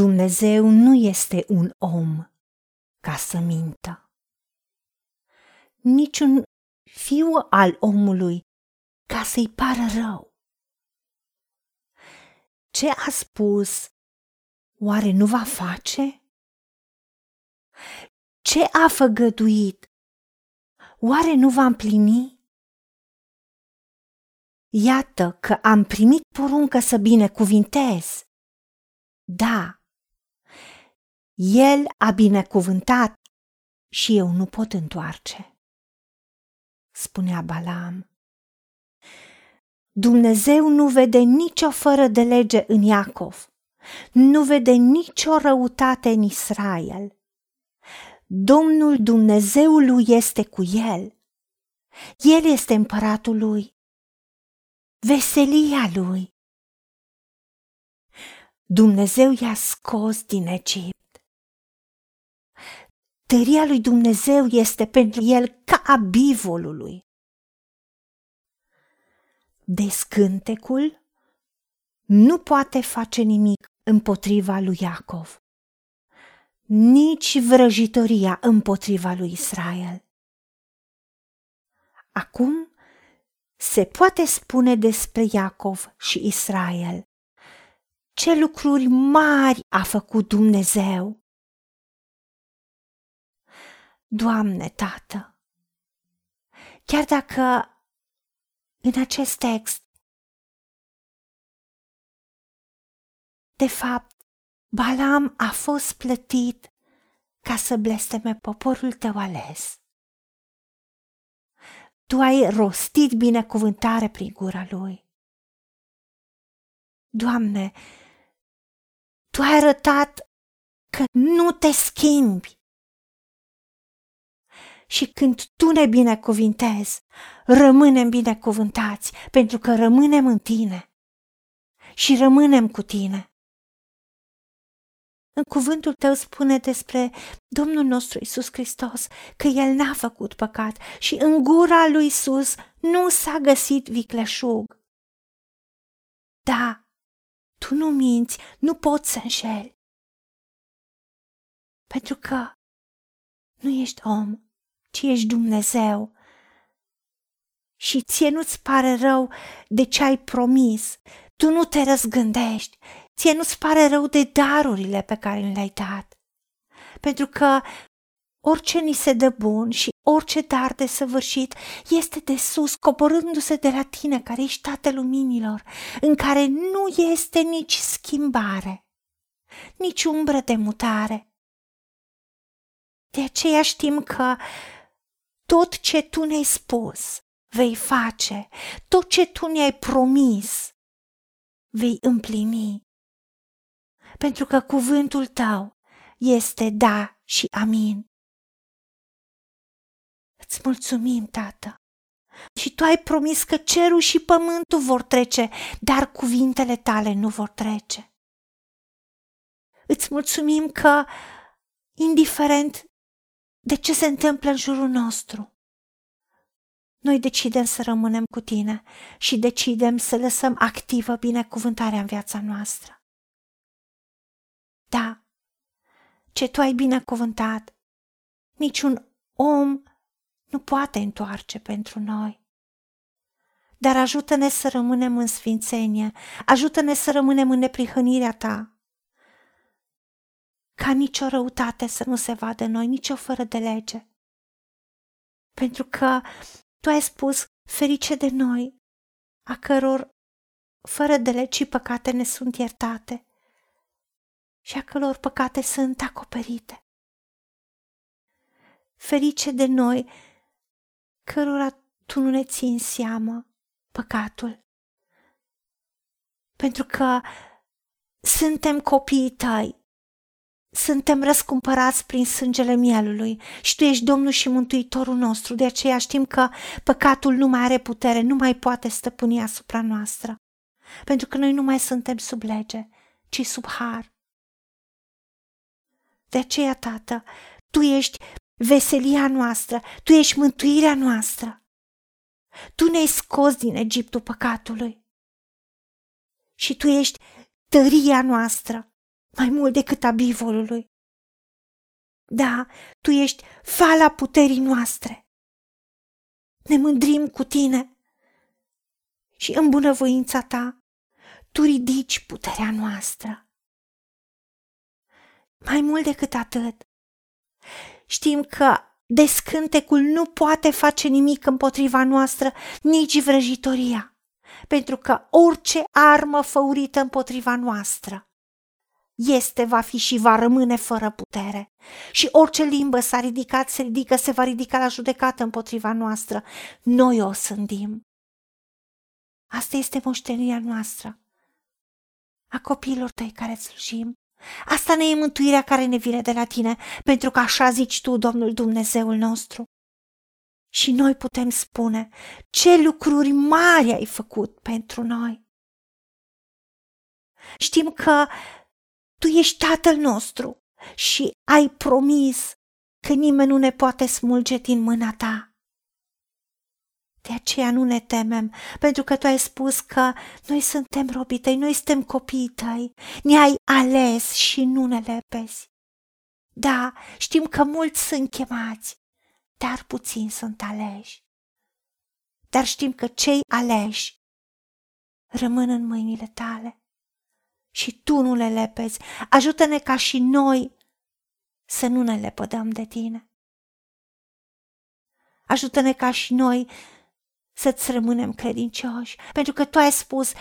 Dumnezeu nu este un om ca să mintă. Niciun fiu al omului ca să-i pară rău. Ce a spus, oare nu va face? Ce a făgăduit, oare nu va împlini? Iată că am primit poruncă să binecuvintez. Da, el a binecuvântat și eu nu pot întoarce, spunea Balaam. Dumnezeu nu vede nicio fără de lege în Iacov, nu vede nicio răutate în Israel. Domnul Dumnezeul lui este cu el. El este împăratul lui. Veselia lui. Dumnezeu i-a scos din Egipt. Tăria lui Dumnezeu este pentru el ca a bivolului. Descântecul nu poate face nimic împotriva lui Iacov, nici vrăjitoria împotriva lui Israel. Acum se poate spune despre Iacov și Israel ce lucruri mari a făcut Dumnezeu. Doamne, Tată, chiar dacă în acest text, de fapt, Balam a fost plătit ca să blesteme poporul tău ales. Tu ai rostit binecuvântare prin gura lui. Doamne, Tu ai arătat că nu te schimbi și când Tu ne binecuvintezi, rămânem binecuvântați pentru că rămânem în Tine și rămânem cu Tine. În cuvântul tău spune despre Domnul nostru Isus Hristos că El n-a făcut păcat și în gura lui Isus nu s-a găsit vicleșug. Da, tu nu minți, nu poți să înșeli. Pentru că nu ești om, ci ești Dumnezeu. Și ție nu-ți pare rău de ce ai promis, tu nu te răzgândești, ție nu-ți pare rău de darurile pe care le-ai dat. Pentru că orice ni se dă bun și orice dar de săvârșit este de sus, coborându-se de la tine, care ești Tatăl Luminilor, în care nu este nici schimbare, nici umbră de mutare. De aceea știm că tot ce tu ne-ai spus vei face, tot ce tu ne-ai promis vei împlini. Pentru că cuvântul tău este da și amin. Îți mulțumim, Tată. Și tu ai promis că cerul și pământul vor trece, dar cuvintele tale nu vor trece. Îți mulțumim că, indiferent de ce se întâmplă în jurul nostru. Noi decidem să rămânem cu tine și decidem să lăsăm activă binecuvântarea în viața noastră. Da, ce tu ai binecuvântat, niciun om nu poate întoarce pentru noi. Dar ajută-ne să rămânem în sfințenie, ajută-ne să rămânem în neprihănirea ta, ca nicio răutate să nu se vadă în noi, nicio fără de lege. Pentru că tu ai spus, ferice de noi, a căror fără de legi și păcate ne sunt iertate și a căror păcate sunt acoperite. Ferice de noi, cărora tu nu ne ții în seamă păcatul, pentru că suntem copiii tăi suntem răscumpărați prin sângele mielului și Tu ești Domnul și Mântuitorul nostru, de aceea știm că păcatul nu mai are putere, nu mai poate stăpâni asupra noastră, pentru că noi nu mai suntem sub lege, ci sub har. De aceea, Tată, Tu ești veselia noastră, Tu ești mântuirea noastră. Tu ne-ai scos din Egiptul păcatului și Tu ești tăria noastră mai mult decât a bivolului. Da, tu ești fala puterii noastre. Ne mândrim cu tine și în bunăvoința ta tu ridici puterea noastră. Mai mult decât atât, știm că descântecul nu poate face nimic împotriva noastră, nici vrăjitoria, pentru că orice armă făurită împotriva noastră este, va fi și va rămâne fără putere. Și orice limbă s-a ridicat, se ridică, se va ridica la judecată împotriva noastră. Noi o sândim. Asta este moștenirea noastră, a copiilor tăi care slujim. Asta ne e mântuirea care ne vine de la tine, pentru că așa zici tu, Domnul Dumnezeul nostru. Și noi putem spune ce lucruri mari ai făcut pentru noi. Știm că tu ești Tatăl nostru și ai promis că nimeni nu ne poate smulge din mâna ta. De aceea nu ne temem, pentru că tu ai spus că noi suntem robii tăi, noi suntem copiii tăi, ne-ai ales și nu ne lepezi. Da, știm că mulți sunt chemați, dar puțini sunt aleși. Dar știm că cei aleși rămân în mâinile tale și tu nu le lepezi. Ajută-ne ca și noi să nu ne lepădăm de tine. Ajută-ne ca și noi să-ți rămânem credincioși, pentru că tu ai spus,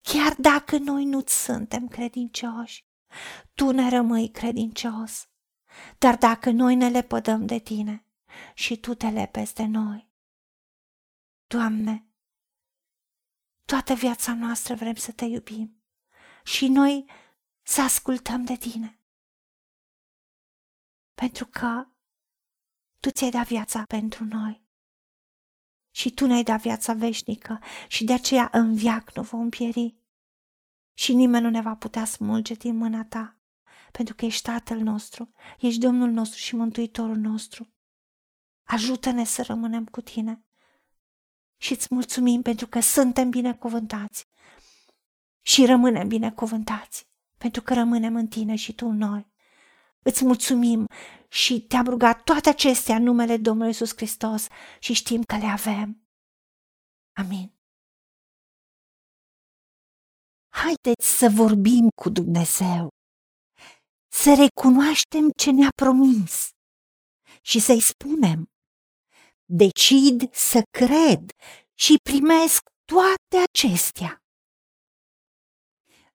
chiar dacă noi nu suntem credincioși, tu ne rămâi credincios. Dar dacă noi ne lepădăm de tine și tu te lepezi de noi, Doamne, toată viața noastră vrem să te iubim și noi să ascultăm de tine. Pentru că tu ți-ai dat viața pentru noi și tu ne-ai dat viața veșnică și de aceea în viac nu vom pieri. Și nimeni nu ne va putea smulge din mâna ta, pentru că ești Tatăl nostru, ești Domnul nostru și Mântuitorul nostru. Ajută-ne să rămânem cu tine și îți mulțumim pentru că suntem binecuvântați și rămânem binecuvântați, pentru că rămânem în tine și tu în noi. Îți mulțumim și te-am rugat toate acestea în numele Domnului Iisus Hristos și știm că le avem. Amin. Haideți să vorbim cu Dumnezeu, să recunoaștem ce ne-a promis și să-i spunem, decid să cred și primesc toate acestea.